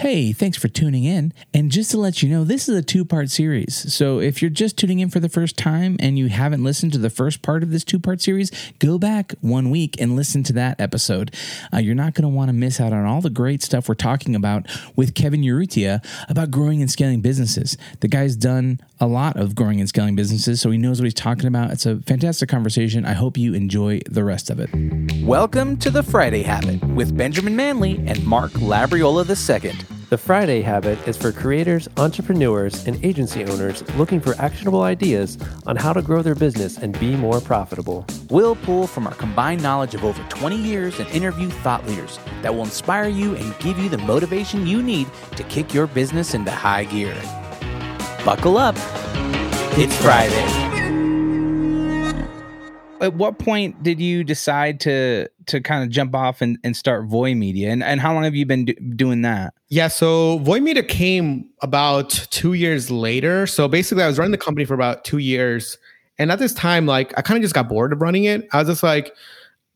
Hey, thanks for tuning in. And just to let you know, this is a two part series. So if you're just tuning in for the first time and you haven't listened to the first part of this two part series, go back one week and listen to that episode. Uh, you're not going to want to miss out on all the great stuff we're talking about with Kevin Urrutia about growing and scaling businesses. The guy's done a lot of growing and scaling businesses, so he knows what he's talking about. It's a fantastic conversation. I hope you enjoy the rest of it. Welcome to the Friday Habit with Benjamin Manley and Mark Labriola II. The Friday Habit is for creators, entrepreneurs, and agency owners looking for actionable ideas on how to grow their business and be more profitable. We'll pull from our combined knowledge of over 20 years and interview thought leaders that will inspire you and give you the motivation you need to kick your business into high gear. Buckle up. It's Friday. At what point did you decide to to kind of jump off and, and start Voy Media? And, and how long have you been do, doing that? Yeah, so Voy Media came about two years later. So basically, I was running the company for about two years. And at this time, like, I kind of just got bored of running it. I was just like,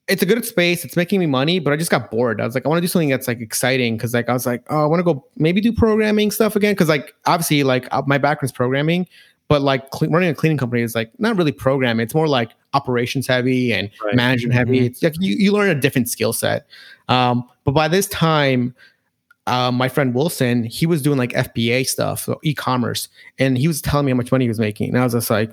it's a good space. It's making me money, but I just got bored. I was like, I want to do something that's like exciting because like I was like, oh, I want to go maybe do programming stuff again because like obviously like uh, my background is programming, but like cl- running a cleaning company is like not really programming. It's more like operations heavy and Right. management heavy. Mhm. It's like you, you learn a different skill set. Um, but by this time, uh, my friend Wilson, he was doing like FBA stuff, so e-commerce, and he was telling me how much money he was making, and I was just like,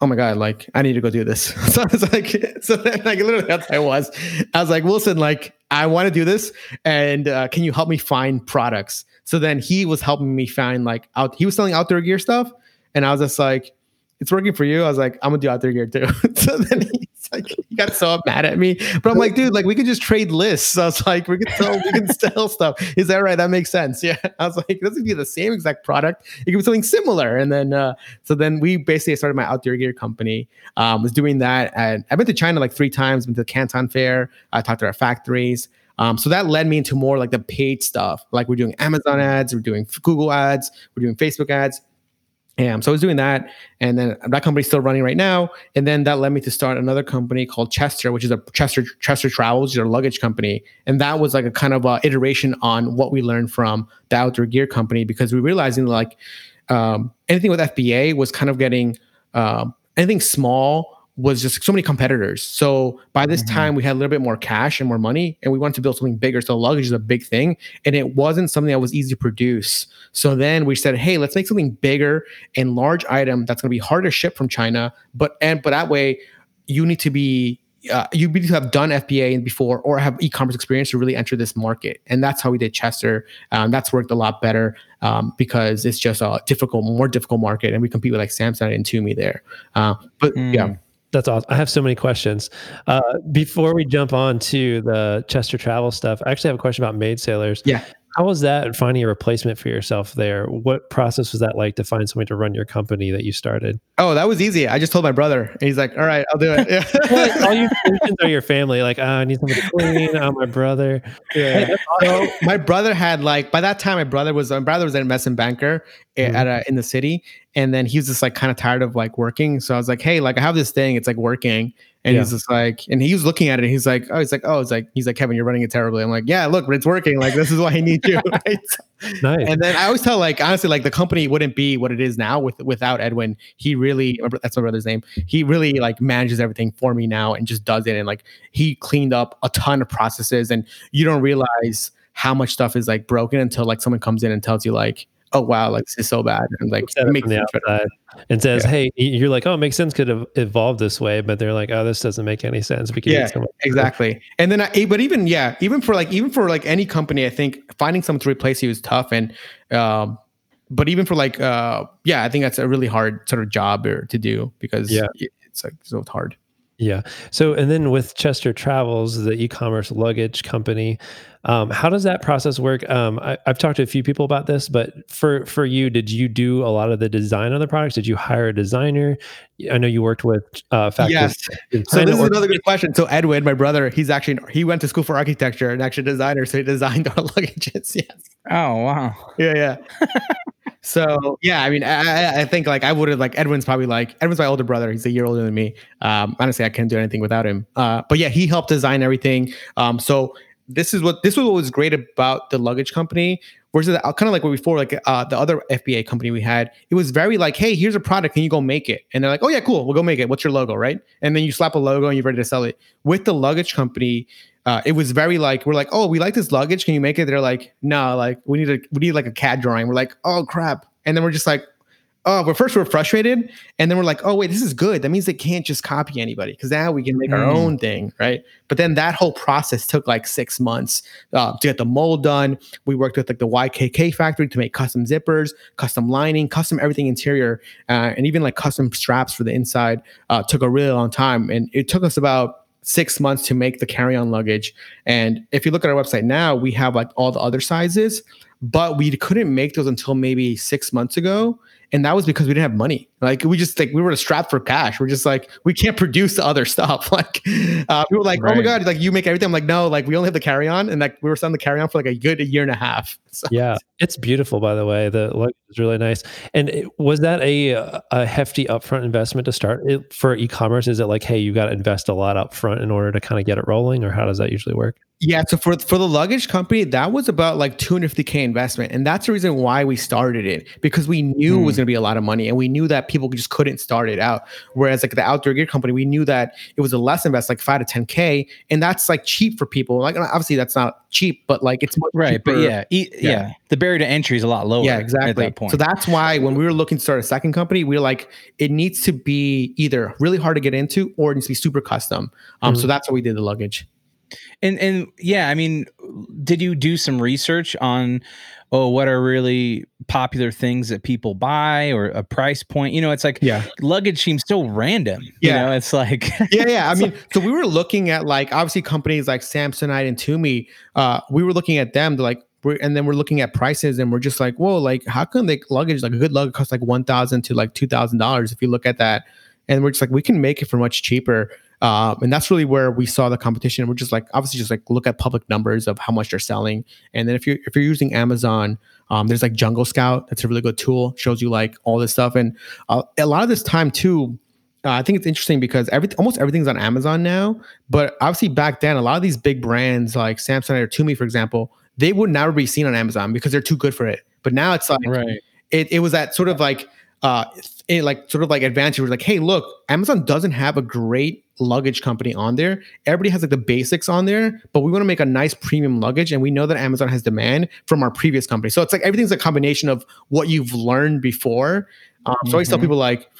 "Oh my god, like I need to go do this." so I was like, so then like literally that's I was. I was like, Wilson, like I want to do this, and uh, can you help me find products? So then he was helping me find like out. He was selling outdoor gear stuff, and I was just like, "It's working for you." I was like, "I'm gonna do outdoor gear too." so then he's like, he got so mad at me, but I'm like, "Dude, like we could just trade lists." I was like, "We could sell, we can sell stuff." Is that right? That makes sense. Yeah. I was like, "It doesn't be the same exact product. It could be something similar." And then, uh, so then we basically started my outdoor gear company. Um, was doing that, and I've been to China like three times. Been to the Canton Fair. I talked to our factories. Um, so that led me into more like the paid stuff. Like we're doing Amazon ads, we're doing Google ads, we're doing Facebook ads. Yeah, so I was doing that, and then that company's still running right now. And then that led me to start another company called Chester, which is a Chester Chester Travels, your luggage company. And that was like a kind of a iteration on what we learned from the outdoor gear company because we realizing like um, anything with FBA was kind of getting um, anything small was just so many competitors. So by this Mhm. time, we had a little bit more cash and more money, and we wanted to build something bigger. So luggage is a big thing, and it wasn't something that was easy to produce. So then we said, hey, let's make something bigger and large item that's going to be hard to ship from China, but and but that way you need to be uh, you need to have done FBA before or have e-commerce experience to really enter this market, and that's how we did Chester. Um, that's worked a lot better um, because it's just a difficult, more difficult market, and we compete with like Samsung and Tumi there. Uh, but Mm. yeah, That's awesome. I have so many questions. Uh, before we jump on to the Chester travel stuff, I actually have a question about maid sailors. Yeah. How was that finding a replacement for yourself there? What process was that like to find somebody to run your company that you started? Oh, that was easy. I just told my brother. And he's like, "All right, I'll do it." Yeah. all your solutions are your family. Like, oh, I need somebody to clean. Oh, my brother. yeah. So my brother had like by that time my brother was my brother was an investment banker Mhm. at a, in the city, and then he was just like kind of tired of like working. So I was like, "Hey, like I have this thing. It's like working." And Yeah. he's just like, and he was looking at it. He's like, "Oh, he's like, oh, it's like he's like Kevin, you're running it terribly." I'm like, "Yeah, look, but it's working. Like this is why I need you." Right? Nice. and then I always tell like honestly like the company wouldn't be what it is now with without Edwin. He really that's my brother's name. He really like manages everything for me now and just does it and like he cleaned up a ton of processes and you don't realize how much stuff is like broken until like someone comes in and tells you like oh wow like this is so bad and like it makes sense and says, Yeah. "Hey," you're like, "Oh, it makes sense. Could have evolved this way," but they're like, "Oh, this doesn't make any sense." We could Yeah, exactly and then I, but even yeah even for like even for like any company i think finding someone to replace you is tough and um but even for like uh yeah i think that's a really hard sort of job or to do because Yeah. it's like so hard Yeah. So, and then with Chester Travels, the e-commerce luggage company, um, how does that process work? Um, I, I've talked to a few people about this, but for for you, did you do a lot of the design on the products? Did you hire a designer? I know you worked with uh, factories yes so this is or- another good question so edwin my brother he's actually he went to school for architecture and actually designer so he designed our luggages yes Oh wow. yeah yeah so yeah i mean i I- think like i would have like edwin's probably like edwin's my older brother he's a year older than me um honestly i can't do anything without him uh but yeah he helped design everything um so this is what this was what was great about the luggage company versus kind of like what before like uh, the other FBA company we had. It was very like, hey, here's a product, can you go make it? And they're like, oh yeah, cool, we'll go make it. What's your logo, right? And then you slap a logo and you're ready to sell it. With the luggage company, uh, it was very like we're like, oh, we like this luggage, can you make it? They're like, no, like we need a we need like a CAD drawing. We're like, oh crap, and then we're just like, oh, but first we're frustrated, and then we're like, oh wait, this is good. That means they can't just copy anybody because now we can make our Mm. own thing, right? But then that whole process took like six months uh, to get the mold done. We worked with like the YKK factory to make custom zippers, custom lining, custom everything interior, uh, and even like custom straps for the inside. Uh, took a really long time, and it took us about six months to make the carry-on luggage. And if you look at our website now, we have like all the other sizes, but we couldn't make those until maybe six months ago. And that was because we didn't have money. Like we just like we were strapped for cash. We're just like we can't produce the other stuff. Like uh, people were like, oh my god, like you make everything. I'm like, no, like we only have the carry on, and like we were selling the carry on for like a good year and a half. So, Yeah, it's beautiful. By the way, the luggage is really nice. And it, was that a a hefty upfront investment to start it for e-commerce? Is it like, hey, you got to invest a lot up front in order to kind of get it rolling, or how does that usually work? Yeah, so for for the luggage company, that was about like 250k investment, and that's the reason why we started it because we knew it was Hmm. going to be a lot of money, and we knew that people just couldn't start it out. Whereas like the outdoor gear company, we knew that it was a less invest, like five to 10k, and that's like cheap for people. Like obviously that's not cheap, but like it's much Right, but yeah, e- yeah, the barrier to entry is a lot lower. Yeah, exactly. At that point. So that's why when we were looking to start a second company, we were like, it needs to be either really hard to get into or it needs to be super custom. Um, Mm-hmm. so that's why we did the luggage. And and yeah, I mean, did you do some research on oh what are really popular things that people buy or a price point? You know, it's like Yeah. luggage seems so random. Yeah. You know, it's like yeah, yeah. I mean, so we were looking at like obviously companies like Samsonite and Tumi. Uh, we were looking at them to like, we're, and then we're looking at prices, and we're just like, whoa, like how come the luggage, like a good luggage, costs like one thousand to like two thousand dollars if you look at that, and we're just like, we can make it for much cheaper. Um, and that's really where we saw the competition. We're just like, obviously, just like look at public numbers of how much they're selling, and then if you're if you're using Amazon, um, there's like Jungle Scout. That's a really good tool. Shows you like all this stuff, and uh, a lot of this time too. Uh, I think it's interesting because every almost everything's on Amazon now. But obviously back then, a lot of these big brands like Samsung or Tumi, for example, they would never be seen on Amazon because they're too good for it. But now it's like right. it, it was that sort of like uh it like sort of like advantage where like hey look amazon doesn't have a great luggage company on there. Everybody has like the basics on there but we want to make a nice premium luggage and we know that amazon has demand from our previous company. So it's like everything's a combination of what you've learned before. Um, so i always tell Mhm. people like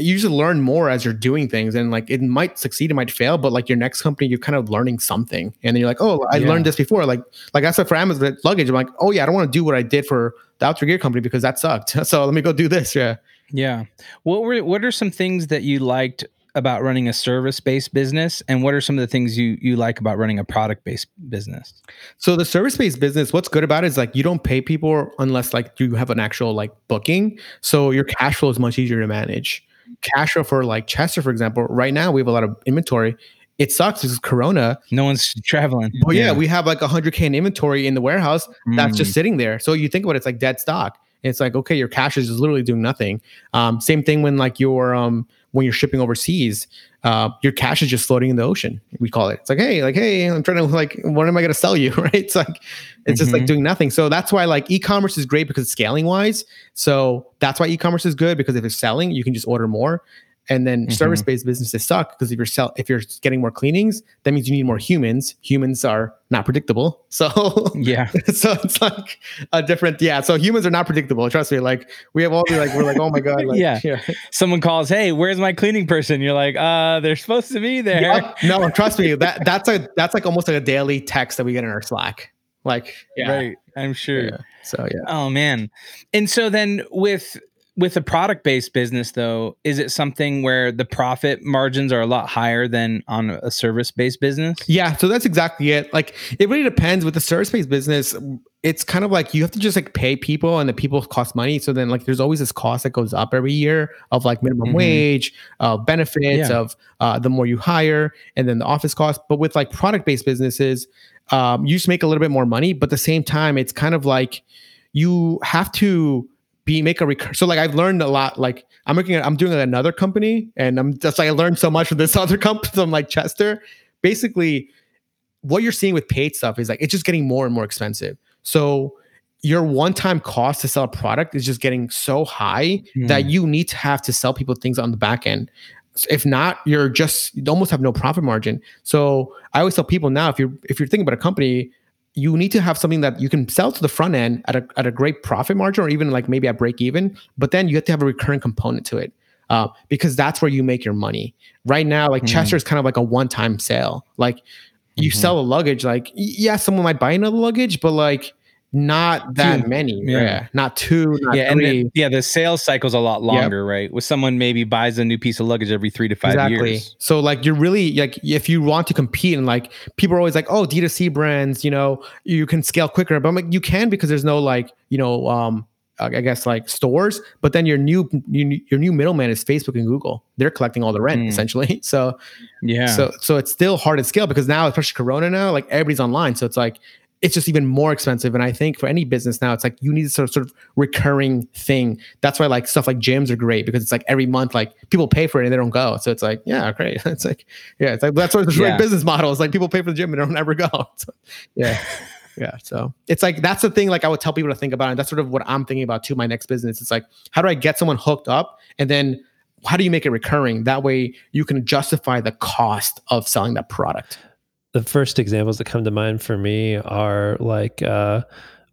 you usually learn more as you're doing things and like it might succeed it might fail but like your next company you're kind of learning something and then you're like oh i Yeah. learned this before like like i said for amazon luggage i'm like oh yeah i don't want to do what i did for the outdoor gear company because that sucked so let me go do this yeah Yeah. What were what are some things that you liked about running a service based business, and what are some of the things you you like about running a product based business? So the service-based business, what's good about it is like you don't pay people unless like you have an actual like booking. So your cash flow is much easier to manage. Cash flow for like Chester, for example, right now we have a lot of inventory. It sucks because Corona, No one's traveling. but yeah, we have like 100k in inventory in the warehouse that's Mm. just sitting there. So you think about it, it's like dead stock. It's like okay, your cash is just literally doing nothing. Um, same thing when like you're um when you're shipping overseas, uh, your cash is just floating in the ocean. We call it. It's like hey, like hey, I'm trying to like, what am I going to sell you? Right? It's like it's just like Mhm. doing nothing. So that's why like e-commerce is great because it's scaling wise. So that's why e-commerce is good because if it's selling, you can just order more. And then Mhm. service-based businesses suck because if you're sell if you're getting more cleanings, that means you need more humans. Humans are not predictable. So Yeah. so it's like a different yeah so humans are not predictable trust me like we have all the like we're like oh my god like, Yeah. Someone calls, "Hey, where's my cleaning person?" You're like, "Uh, they're supposed to be there." Yep. no trust me that that's a that's like almost like a daily text that we get in our slack like yeah, Right. I'm sure. yeah. so yeah Oh man. And so then with with a product based business though, is it something where the profit margins are a lot higher than on a service based business? yeah so that's exactly it like it really depends with the service-based business it's kind of like you have to just like pay people and the people cost money so then like there's always this cost that goes up every year of like minimum Mhm. wage of benefits Yeah. of uh, the more you hire and then the office cost but with like product-based businesses um, you just make a little bit more money but at the same time it's kind of like you have to be make a recur so like i've learned a lot like i'm working at i'm doing at another company and i'm just like i learned so much from this other company from like chester basically what you're seeing with paid stuff is like it's just getting more and more expensive. So your one-time cost to sell a product is just getting so high that Hmm. you need to have to sell people things on the back end. If not, you're just you almost have no profit margin. So I always tell people now, if you're if you're thinking about a company, you need to have something that you can sell to the front end at a at a great profit margin, or even like maybe at break even. But then you have to have a recurring component to it. Uh, because that's where you make your money. Right now, like Mhm. Chester is kind of like a one-time sale. Like you Mhm. sell a luggage, like yeah, someone might buy another luggage, but like not that Two. many. Yeah. Yeah. Not two, not yeah, and the, yeah, the sales cycle's a lot longer, right? With someone maybe buys a new piece of luggage every three to five exactly. years. So like you're really like if you want to compete and like people are always like, oh, D2C brands, you know, you can scale quicker. But I'm like, you can because there's no like, you know, um, I guess like stores, but then your new your new middleman is Facebook and Google. They're collecting all the rent Hmm. essentially. So Yeah. So so it's still hard to scale because now, especially Corona now, like everybody's online. So it's like it's just even more expensive. And I think for any business now, it's like you need a sort of, sort of recurring thing. That's why like stuff like gyms are great because it's like every month, like people pay for it and they don't go. So it's like, yeah, great. It's like, yeah, it's like that's sort of the Yeah. right business model. It's like people pay for the gym and they don't ever go. So, yeah. Yeah. So it's like that's the thing like I would tell people to think about. And that's sort of what I'm thinking about too. My next business. It's like, how do I get someone hooked up? And then how do you make it recurring? That way you can justify the cost of selling that product. The first examples that come to mind for me are like uh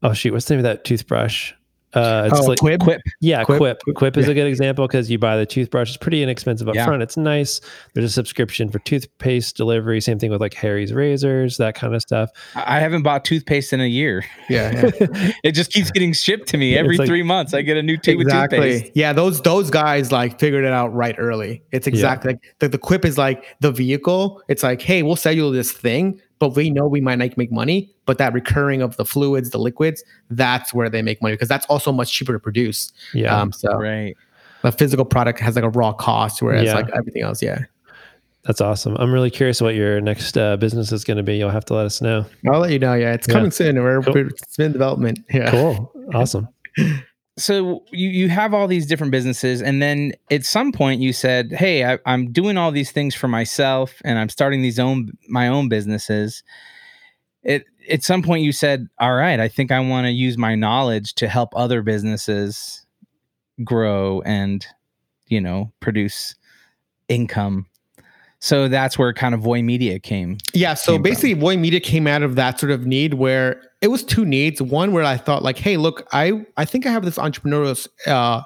oh shoot what's the name of that toothbrush uh it's Oh, like Quib? Quip. yeah Quip? quip quip, is Yeah. a good example because you buy the toothbrush it's pretty inexpensive up Yeah. front it's nice there's a subscription for toothpaste delivery same thing with like harry's razors that kind of stuff I haven't bought toothpaste in a year. Yeah, It just keeps getting shipped to me every like- three months. I get a new tube with toothpaste. exactly. Yeah, those those guys like figured it out right early. It's exactly like the, the quip is like the vehicle. It's like, hey, we'll sell you this thing, but we know we might not make money. But that recurring of the fluids, the liquids, that's where they make money because that's also much cheaper to produce. yeah Um, so Right. the physical product has like a raw cost, whereas Yeah. like everything else, yeah. that's awesome i'm really curious what your next uh, business is going to be you'll have to let us know I'll let you know. Yeah, it's Yeah. coming soon. We're, Cool. we're it's in development. Yeah. cool awesome so you, you have all these different businesses and then at some point you said hey I, i'm doing all these things for myself and i'm starting these own my own businesses it, at some point you said all right i think i want to use my knowledge to help other businesses grow and you know produce income so that's where kind of voy media came Yeah. So came from. basically, Voy Media came out of that sort of need where it was two needs. One where I thought like, hey, look, I I think I have this entrepreneurial uh,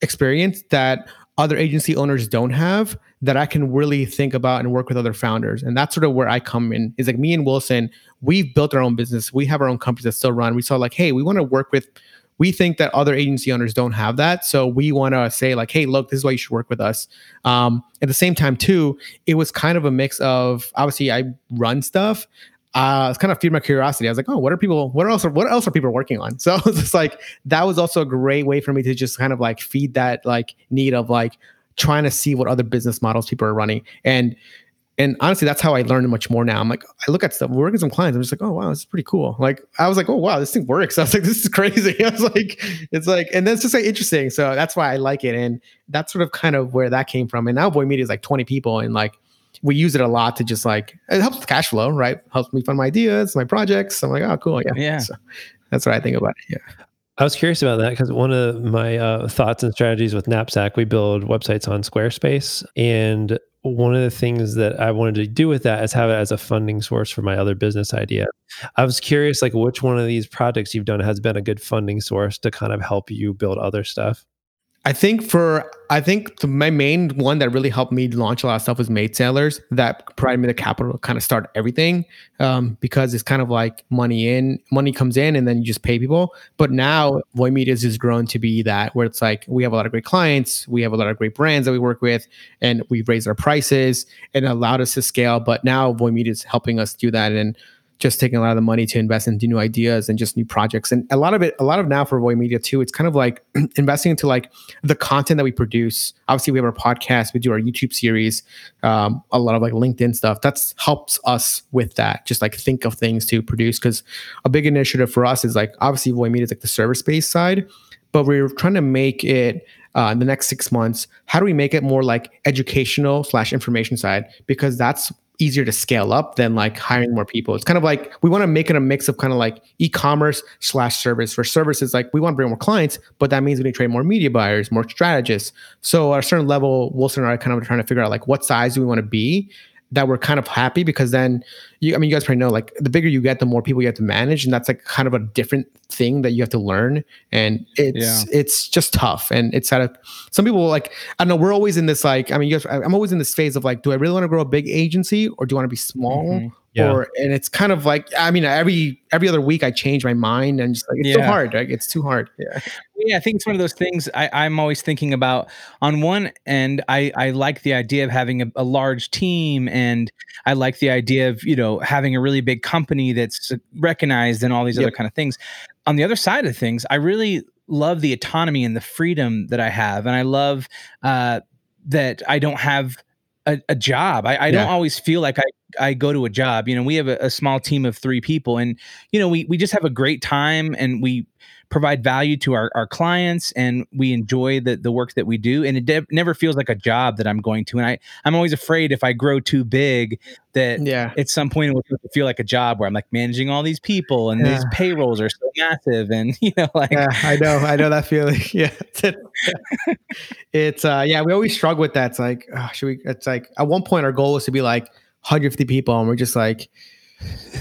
experience that other agency owners don't have that I can really think about and work with other founders. And that's sort of where I come in. Is like me and Wilson, we've built our own business. We have our own companies that still run. We saw like, hey, we want to work with. We think that other agency owners don't have that, so we want to say like, "Hey, look, this is why you should work with us." Um, at the same time, too, it was kind of a mix of obviously I run stuff. Uh, it's kind of feed my curiosity. I was like, oh, what are people? What else? Are, what else are people working on? So it's like that was also a great way for me to just kind of like feed that like need of like trying to see what other business models people are running and. And honestly, that's how I learned much more now. I'm like, I look at stuff, working some clients. I'm just like, oh wow, this is pretty cool. Like, I was like, oh wow, this thing works. I was like, this is crazy. I was like, it's like, and that's just like interesting. So that's why I like it. And that's sort of kind of where that came from. And now Voy Media is like 20 people, and like we use it a lot to just like it helps with cash flow, right? Helps me fund my ideas, my projects. I'm like, oh, cool, yeah, Yeah. So that's what I think about it. Yeah, I was curious about that because one of my uh, thoughts and strategies with Knapsack, we build websites on Squarespace. And one of the things that I wanted to do with that is have it as a funding source for my other business idea. I was curious, like, which one of these projects you've done has been a good funding source to kind of help you build other stuff? I think for I think my main one that really helped me launch a lot of stuff was Maid Sailors. That provided me the capital to kind of start everything um, because it's kind of like money in, money comes in, and then you just pay people. But now Voy Media has grown to be that where it's like we have a lot of great clients, we have a lot of great brands that we work with, and we've raised our prices and allowed us to scale. But now Voy Media is helping us do that and just taking a lot of the money to invest into new ideas and just new projects. And a lot of it, a lot of now for Voy Media too, it's kind of like investing into like the content that we produce. Obviously, we have our podcast, we do our YouTube series, um, a lot of like LinkedIn stuff. That's helps us with that. Just like think of things to produce because a big initiative for us is like obviously Voy Media is like the service based side, but we're trying to make it uh, in the next six months. How do we make it more like educational slash information side? Because that's easier to scale up than like hiring more people. It's kind of like we want to make it a mix of kind of like e-commerce slash service. For services, like we want to bring more clients, but that means we need to train more media buyers, more strategists. So at a certain level, Wilson and I kind of are trying to figure out like what size do we want to be that we're kind of happy because then you I mean you guys probably know like the bigger you get the more people you have to manage and that's like kind of a different thing that you have to learn and it's Yeah. it's just tough and it's kind of some people like I don't know we're always in this like I mean you guys I'm always in this phase of like do I really want to grow a big agency or do I want to be small Mhm. Yeah. or and it's kind of like I mean every every other week I change my mind and just like it's so hard like it's too hard yeah Yeah, I think it's one of those things I, I'm always thinking about. On one end, I, I like the idea of having a, a large team, and I like the idea of you know having a really big company that's recognized and all these other kind of things. On the other side of things, I really love the autonomy and the freedom that I have, and I love uh, that I don't have a, a job. I, I don't always feel like I I go to a job. You know, we have a, a small team of three people, and you know we we just have a great time, and we provide value to our, our clients and we enjoy the, the work that we do and it de- never feels like a job that i'm going to and i i'm always afraid if i grow too big that yeah at some point it will feel like a job where i'm like managing all these people and these payrolls are so massive and you know like yeah, I know, I know that feeling. Yeah, it's uh, yeah, we always struggle with that. It's like, oh, should we? It's like at one point our goal was to be like 150 people, and we're just like,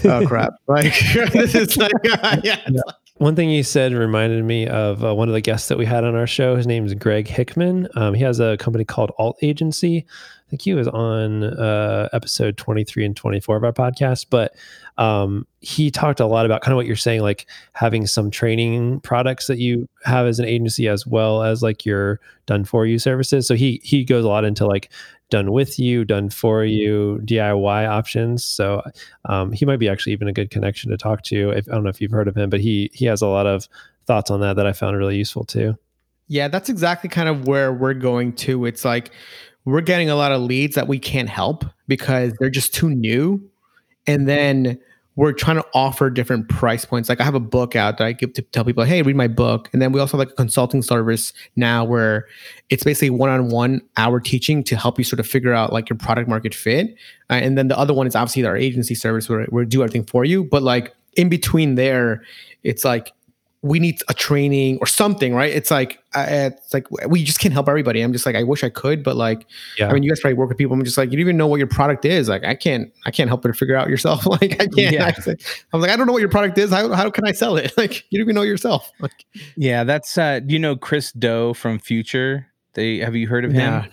oh crap, like this is like, yeah, like- One thing you said reminded me of uh, one of the guests that we had on our show. His name is Greg Hickman. Um, he has a company called Alt Agency. I think he was on uh, episode 23 and 24 of our podcast, but um, he talked a lot about kind of what you're saying, like having some training products that you have as an agency, as well as like your done for you services. So he he goes a lot into like done with you, done for you, DIY options. So um, he might be actually even a good connection to talk to. If, I don't know if you've heard of him, but he he has a lot of thoughts on that that I found really useful too. yeah, that's exactly kind of where we're going to. It's like we're getting a lot of leads that we can't help because they're just too new, and then we're trying to offer different price points. Like I have a book out that I give to tell people, hey, read my book. And then we also have like a consulting service now where it's basically one-on-one hour teaching to help you sort of figure out like your product market fit. Uh, and then the other one is obviously our agency service where we do everything for you. But like in between there, it's like we need a training or something, right? It's like uh, it's like we just can't help everybody. I'm just like I wish I could, but like Yeah. I mean, you guys probably work with people. I'm just like you don't even know what your product is. Like I can't I can't help but figure out yourself. like I can't. Yeah. I, am like I don't know what your product is. How how can I sell it? Like you don't even know yourself. Like, yeah that's uh you know Chris Do from Futur they have you heard of him Nah.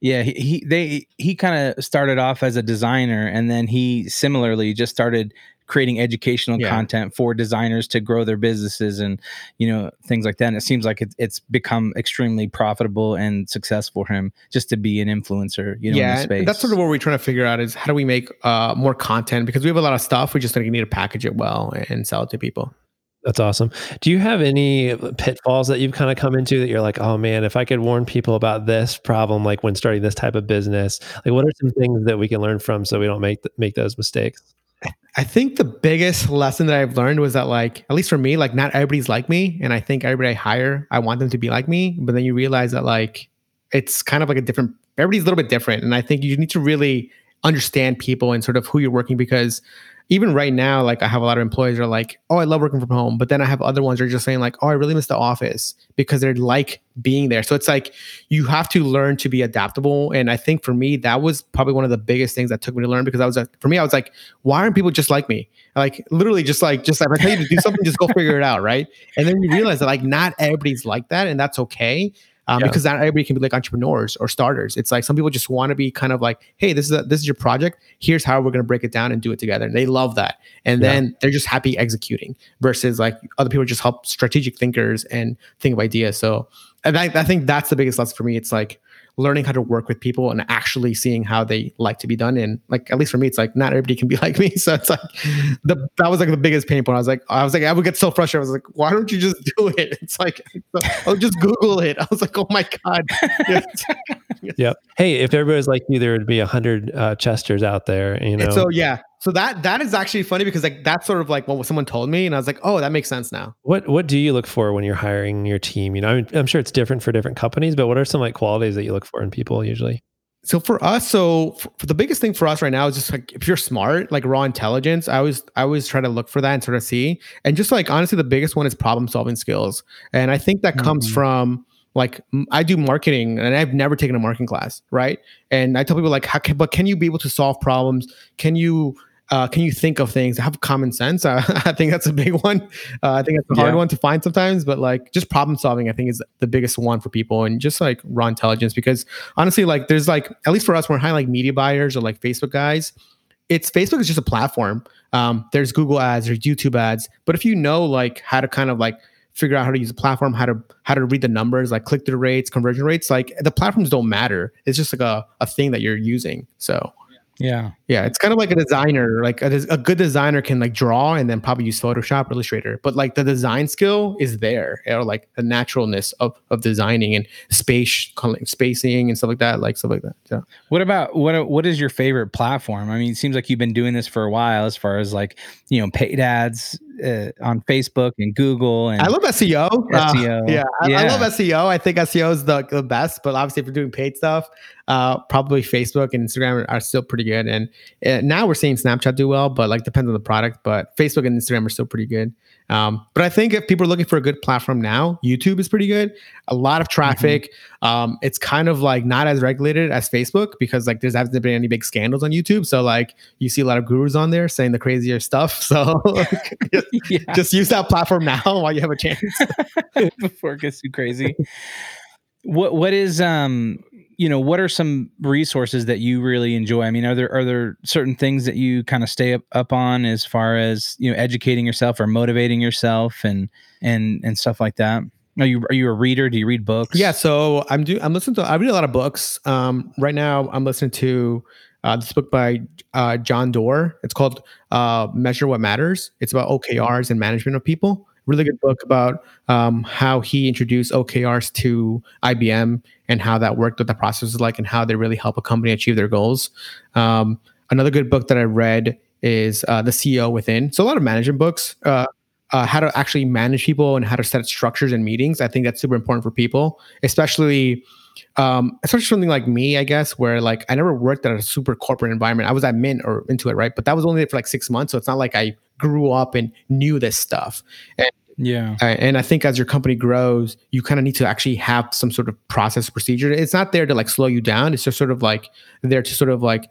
Yeah, he, he they he kind of started off as a designer and then he similarly just started creating educational Yeah. content for designers to grow their businesses and you know things like that. And it seems like it, it's become extremely profitable and successful for him just to be an influencer. You know, in the yeah, space. that's sort of what we're trying to figure out is how do we make uh, more content because we have a lot of stuff. We just like, need to package it well and sell it to people. That's awesome. Do you have any pitfalls that you've kind of come into that you're like, oh man, if I could warn people about this problem, like when starting this type of business, like what are some things that we can learn from so we don't make th- make those mistakes? I think the biggest lesson that I've learned was that, like, at least for me, like, not everybody's like me. And I think everybody I hire, I want them to be like me. But then you realize that, like, it's kind of like a different, everybody's a little bit different. And I think you need to really understand people and sort of who you're working because even right now, like, I have a lot of employees are like, oh, I love working from home. But then I have other ones that are just saying, like, oh, I really miss the office because they're like being there. So it's like you have to learn to be adaptable. And I think for me, that was probably one of the biggest things that took me to learn because I was, like, for me, I was like, why aren't people just like me? Like literally just like, just like, if I tell you to do something, just go figure it out. Right. And then you realize that like not everybody's like that and that's okay. Um, Yeah. because not everybody can be like entrepreneurs or starters. It's like some people just want to be kind of like, hey, this is a, this is your project. Here's how we're gonna break it down and do it together. And they love that. And Yeah. then they're just happy executing versus like other people just help strategic thinkers and think of ideas. So and I, I think that's the biggest lesson for me. It's like learning how to work with people and actually seeing how they like to be done. And like at least for me, it's like not everybody can be like me. So it's like the that was like the biggest pain point. I was like, I was like, I would get so frustrated. I was like, why don't you just do it? It's like, oh, just Google it. I was like, oh my god. Yeah. Yep. Hey, if everybody's like you, there would be a hundred uh, Chesters out there. You know. And so yeah, so that that is actually funny because like that's sort of like what someone told me, and I was like, oh, that makes sense now. what what do you look for when you're hiring your team? You know, I'm, I'm sure it's different for different companies, but what are some like qualities that you look for in people usually? so for us, so for, the biggest thing for us right now is just like if you're smart, like raw intelligence. I always I always try to look for that and sort of see. And just like honestly, the biggest one is problem solving skills. And I think that comes Mhm. from like I do marketing and I've never taken a marketing class, right? And I tell people like, how can, but can you be able to solve problems? Can you uh, can you think of things have common sense? I, I think that's a big one. Uh, I think that's a hard Yeah. one to find sometimes, but like just problem solving, I think is the biggest one for people, and just like raw intelligence. Because honestly, like there's like at least for us, we're high like media buyers or like Facebook guys. It's Facebook is just a platform. Um, there's Google ads, there's YouTube ads, but if you know like how to kind of like figure out how to use a platform, how to how to read the numbers, like click through rates, conversion rates, like the platforms don't matter. It's just like a, a thing that you're using. So Yeah. yeah, it's kind of like a designer. Like a, a good designer can like draw and then probably use Photoshop, or Illustrator, but like the design skill is there, or like the naturalness of of designing and space spacing and stuff like that, like stuff like that. So What about what what is your favorite platform? I mean, it seems like you've been doing this for a while as far as like, you know, paid ads uh, on Facebook and Google and I love SEO. Uh, SEO. yeah, I, I love SEO. I think SEO is the, the best, but obviously if you're doing paid stuff, uh, probably Facebook and Instagram are still pretty good. And uh, now we're seeing Snapchat do well, but like depends on the product. But Facebook and Instagram are still pretty good. Um, but I think if people are looking for a good platform now, YouTube is pretty good. A lot of traffic. Um, it's kind of like not as regulated as Facebook because like there's hasn't been any big scandals on YouTube. So like you see a lot of gurus on there saying the crazier stuff. So just, yeah, just use that platform now while you have a chance. before it gets too crazy. what what is um you know what are some resources that you really enjoy? I mean, are there are there certain things that you kind of stay up, up on as far as you know educating yourself or motivating yourself and and and stuff like that? Are you are you a reader? Do you read books? Yeah, so I'm do I'm listening to I read a lot of books. Um, right now I'm listening to uh, this book by uh, John Doerr. It's called uh, Measure What Matters. It's about OKRs and management of people. Really good book about um, how he introduced OKRs to IBM and how that worked, what the process is like, and how they really help a company achieve their goals. Um, another good book that I read is uh, The CEO Within. So a lot of management books. Uh, uh, how to actually manage people and how to set structures and meetings. I think that's super important for people, especially um, especially something like me, I guess, where like I never worked at a super corporate environment. I was at Mint or Intuit, right? But that was only for like six months, so it's not like I grew up and knew this stuff. And yeah, and I think as your company grows, you kind of need to actually have some sort of process procedure. It's not there to like slow you down. It's just sort of like there to sort of like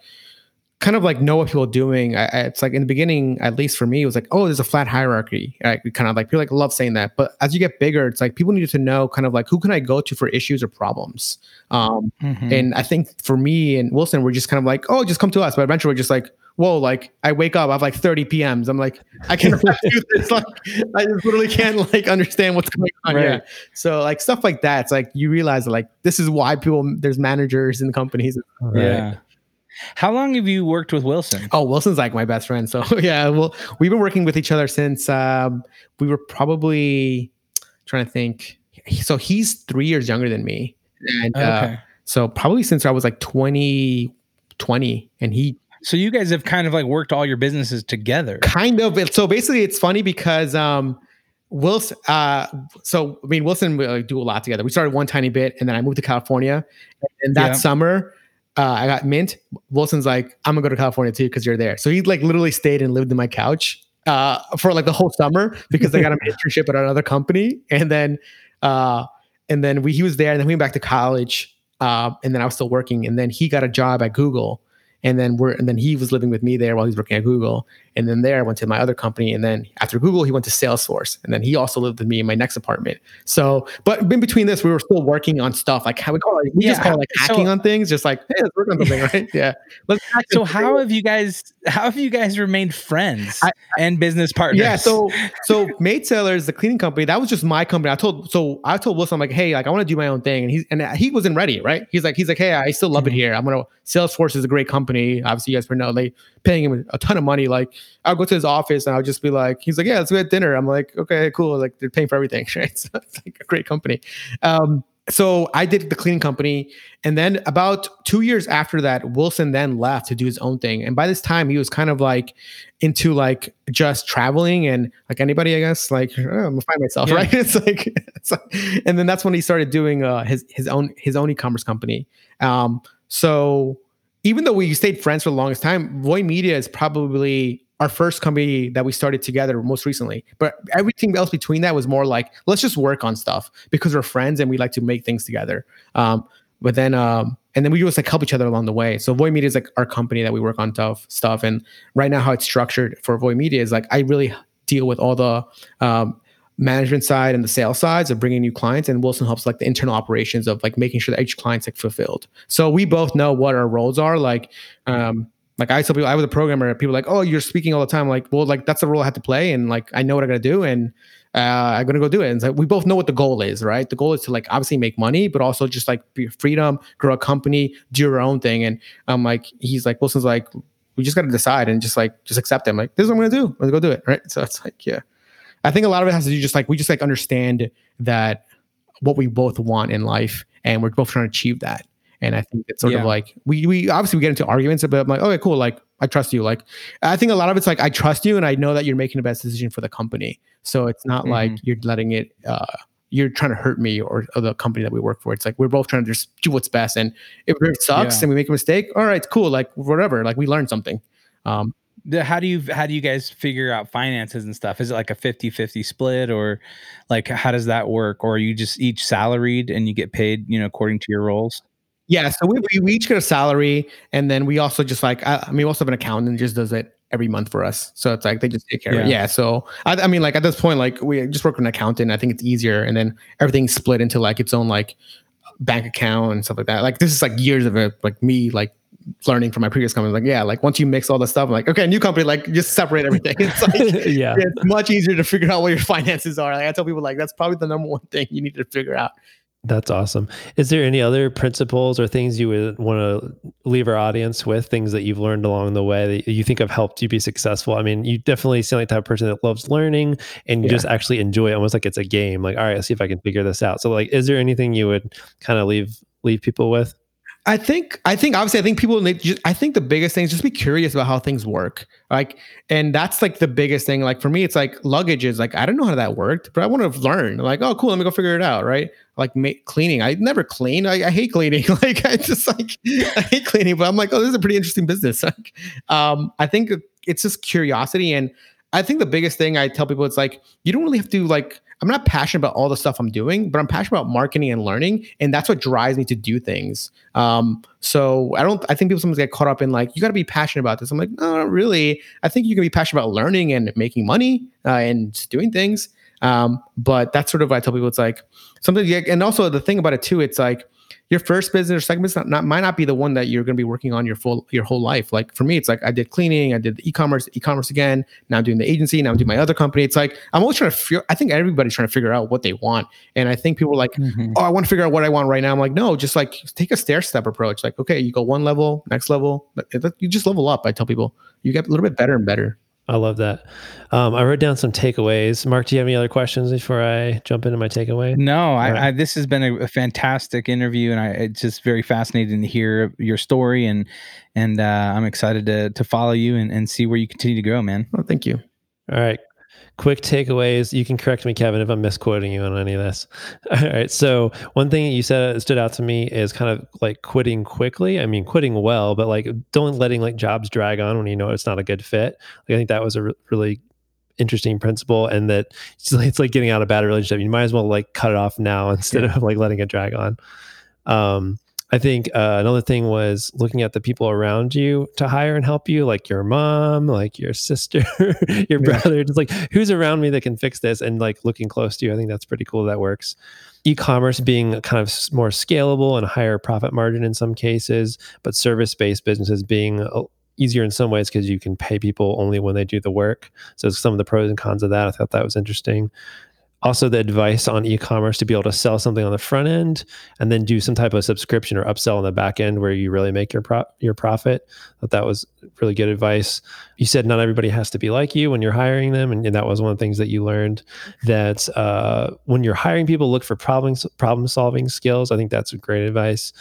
kind of like know what people are doing. I, I, it's like in the beginning, at least for me, it was like, oh, there's a flat hierarchy. I kind of like people like love saying that. But as you get bigger, it's like people need to know kind of like who can I go to for issues or problems. Um, Mhm. and I think for me and Wilson, we're just kind of like, oh, just come to us. But eventually, we're just like, whoa, like I wake up, I have like 30 PMs. I'm like, I can't do this. Like, I just literally can't like understand what's going on. Right. Yeah. So like stuff like that. It's like you realize like this is why people there's managers in companies. yeah. How long have you worked with Wilson? Oh, Wilson's like my best friend. So yeah, well, we've been working with each other since um, we were probably trying to think. So he's three years younger than me, and uh, so probably since I was like 20, 20 and he So you guys have kind of like worked all your businesses together. kind of so basically it's funny because um wilson uh so i mean wilson we like, do a lot together we started one tiny bit and then i moved to california and that Yeah. summer uh, I got mint. Wilson's like, I'm gonna go to California too because you're there. So he like literally stayed and lived in my couch uh, for like the whole summer because I got an internship at another company, and then uh, and then we he was there, and then we went back to college, uh, and then I was still working, and then he got a job at Google, and then we're and then he was living with me there while he was working at Google, and then there I went to my other company, and then after Google he went to Salesforce, and then he also lived with me in my next apartment. So, but in between this, we were still working on stuff like how we call it, we just call it like so- hacking on things, just like hey, let's work on something, right? Yeah. So how have you guys how have you guys remained friends I- and business partners? Yeah, so so Maid Sailors, the cleaning company, that was just my company. I told so I told Wilson, I'm like, hey, like I want to do my own thing, and he's and he wasn't ready, right? He's like, he's like, hey, I still love it Mhm. here. I'm gonna Salesforce is a great company. Obviously, you guys were know they paying him a ton of money. Like I'll go to his office and I'll just be like, he's like, yeah, let's go get dinner. I'm like, okay, cool. Like they're paying for everything, right? So it's like a great company. Um, so I did the cleaning company, and then about two years after that, Wilson then left to do his own thing. And by this time, he was kind of like into like just traveling and like anybody, I guess, like oh, I'm gonna find myself, Yeah. right? It's like, it's like, and then that's when he started doing uh, his his own his own e-commerce company. Um, so even though we stayed friends for the longest time, Voy Media is probably our first company that we started together most recently. But everything else between that was more like, let's just work on stuff because we're friends and we like to make things together. Um, but then, um, and then we just like help each other along the way. So Voy Media is like our company that we work on tough stuff. And right now, how it's structured for Voy Media is like I really deal with all the um, management side and the sales sides of bringing new clients and wilson helps like the internal operations of like making sure that each client's like fulfilled so we both know what our roles are like um like i tell people i was a programmer people like oh you're speaking all the time like well like that's the role i have to play and like i know what i gotta do and uh, I'm gonna go do it. And like we both know what the goal is, right? The goal is to like obviously make money, but also just like be freedom, grow a company, do your own thing. And I'm like, he's like, Wilson's like, we just gotta decide and just like just accept them. Like this is what I'm gonna do. Let's go do it, right? So it's like, yeah. I think a lot of it has to do just like we just like understand that what we both want in life, and we're both trying to achieve that. And I think it's sort Yeah. of like we we obviously we get into arguments, but I'm like, okay, cool. Like I trust you. Like I think a lot of it's like I trust you, and I know that you're making the best decision for the company. So it's not like you're letting it. uh you're trying to hurt me or, or the company that we work for. It's like we're both trying to just do what's best. And if it sucks Yeah. and we make a mistake, all right, cool. Like whatever. Like we learned something. Um, The- how do you how do you guys figure out finances and stuff is it like a 50-50 split or like how does that work or are you just each salaried and you get paid you know according to your roles Yeah, so we, we, each get a salary, and then we also just like I, I mean, we also have an accountant just does it every month for us. So it's like they just take care of it. Yeah. Yeah. So I, I mean, like at this point, like we just work with an accountant. I think it's easier, and then everything's split into like its own like bank account and stuff like that. Like this is like years of it, like me like learning from my previous company. Like yeah, like once you mix all the stuff, I'm like okay, new company, like just separate everything. It's like yeah. it's much easier to figure out what your finances are. Like I tell people, like that's probably the number one thing you need to figure out. That's awesome. Is there any other principles or things you would want to leave our audience with, things that you've learned along the way that you think have helped you be successful? I mean, you definitely seem like the type of person that loves learning and you Yeah. just actually enjoy it almost like it's a game. Like, all right, let's see if I can figure this out. So like, is there anything you would kind of leave leave people with? I think I think obviously I think people need just, I think the biggest thing is just be curious about how things work. Like and that's like the biggest thing. Like for me, it's like luggage is like I don't know how that worked, but I want to learn. Like, oh cool, let me go figure it out, right? Like ma- cleaning. I never clean. I, I hate cleaning. like I just like I hate cleaning, but I'm like, oh, this is a pretty interesting business. Like, um, I think it's just curiosity and I think the biggest thing I tell people it's like you don't really have to like I'm not passionate about all the stuff I'm doing, but I'm passionate about marketing and learning, and that's what drives me to do things. Um, so I don't. I think people sometimes get caught up in like you got to be passionate about this. I'm like, no, not really. I think you can be passionate about learning and making money uh, and doing things. Um, but that's sort of what I tell people. It's like something, and also the thing about it too. It's like your first business or second business not, not might not be the one that you're going to be working on your full your whole life. Like for me, it's like I did cleaning, I did the e-commerce, e-commerce again. Now I'm doing the agency. Now I'm doing my other company. It's like I'm always trying to. Figure, I think everybody's trying to figure out what they want, and I think people are like, mm-hmm. oh, I want to figure out what I want right now. I'm like, no, just like take a stair step approach. Like, okay, you go one level, next level, you just level up. I tell people you get a little bit better and better. I love that. Um, I wrote down some takeaways. Mark, do you have any other questions before I jump into my takeaway? No, I, right. I this has been a, a fantastic interview, and I it's just very fascinating to hear your story, and and uh, I'm excited to to follow you and, and see where you continue to grow, man. Oh, thank you. All right. Quick takeaways. You can correct me, Kevin, if I'm misquoting you on any of this. All right. So, one thing that you said that stood out to me is kind of like quitting quickly. I mean, quitting well, but like don't letting like jobs drag on when you know it's not a good fit. Like, I think that was a re- really interesting principle, and that it's like, it's like getting out of a bad relationship. You might as well like cut it off now instead of like letting it drag on. Um, I think uh, another thing was looking at the people around you to hire and help you, like your mom, like your sister, your brother, just like who's around me that can fix this and like looking close to you. I think that's pretty cool. That works. E-commerce being kind of more scalable and higher profit margin in some cases, but service-based businesses being uh, easier in some ways because you can pay people only when they do the work. So some of the pros and cons of that, I thought that was interesting also the advice on e-commerce to be able to sell something on the front end and then do some type of subscription or upsell on the back end where you really make your pro- your profit. That that was really good advice. You said not everybody has to be like you when you're hiring them, and, and that was one of the things that you learned. That uh, when you're hiring people, look for problem problem solving skills. I think that's great advice.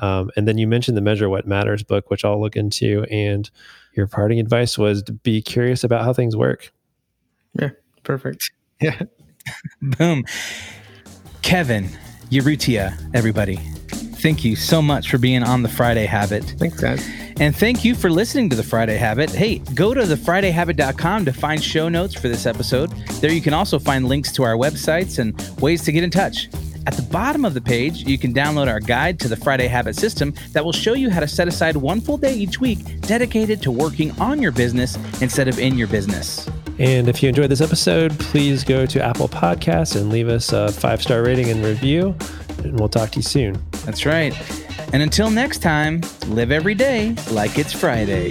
Um, and then you mentioned the Measure What Matters book, which I'll look into. And your parting advice was to be curious about how things work. Yeah, perfect. Yeah. Boom. Kevin Urrutia, everybody. thank you so much for being on the Friday Habit. Thanks, guys. And thank you for listening to the Friday Habit. Hey, go to thefridayhabit.com to find show notes for this episode. There you can also find links to our websites and ways to get in touch. At the bottom of the page, you can download our guide to the Friday Habit system that will show you how to set aside one full day each week dedicated to working on your business instead of in your business. And if you enjoyed this episode, please go to Apple Podcasts and leave us a five star rating and review. And we'll talk to you soon. That's right. And until next time, live every day like it's Friday.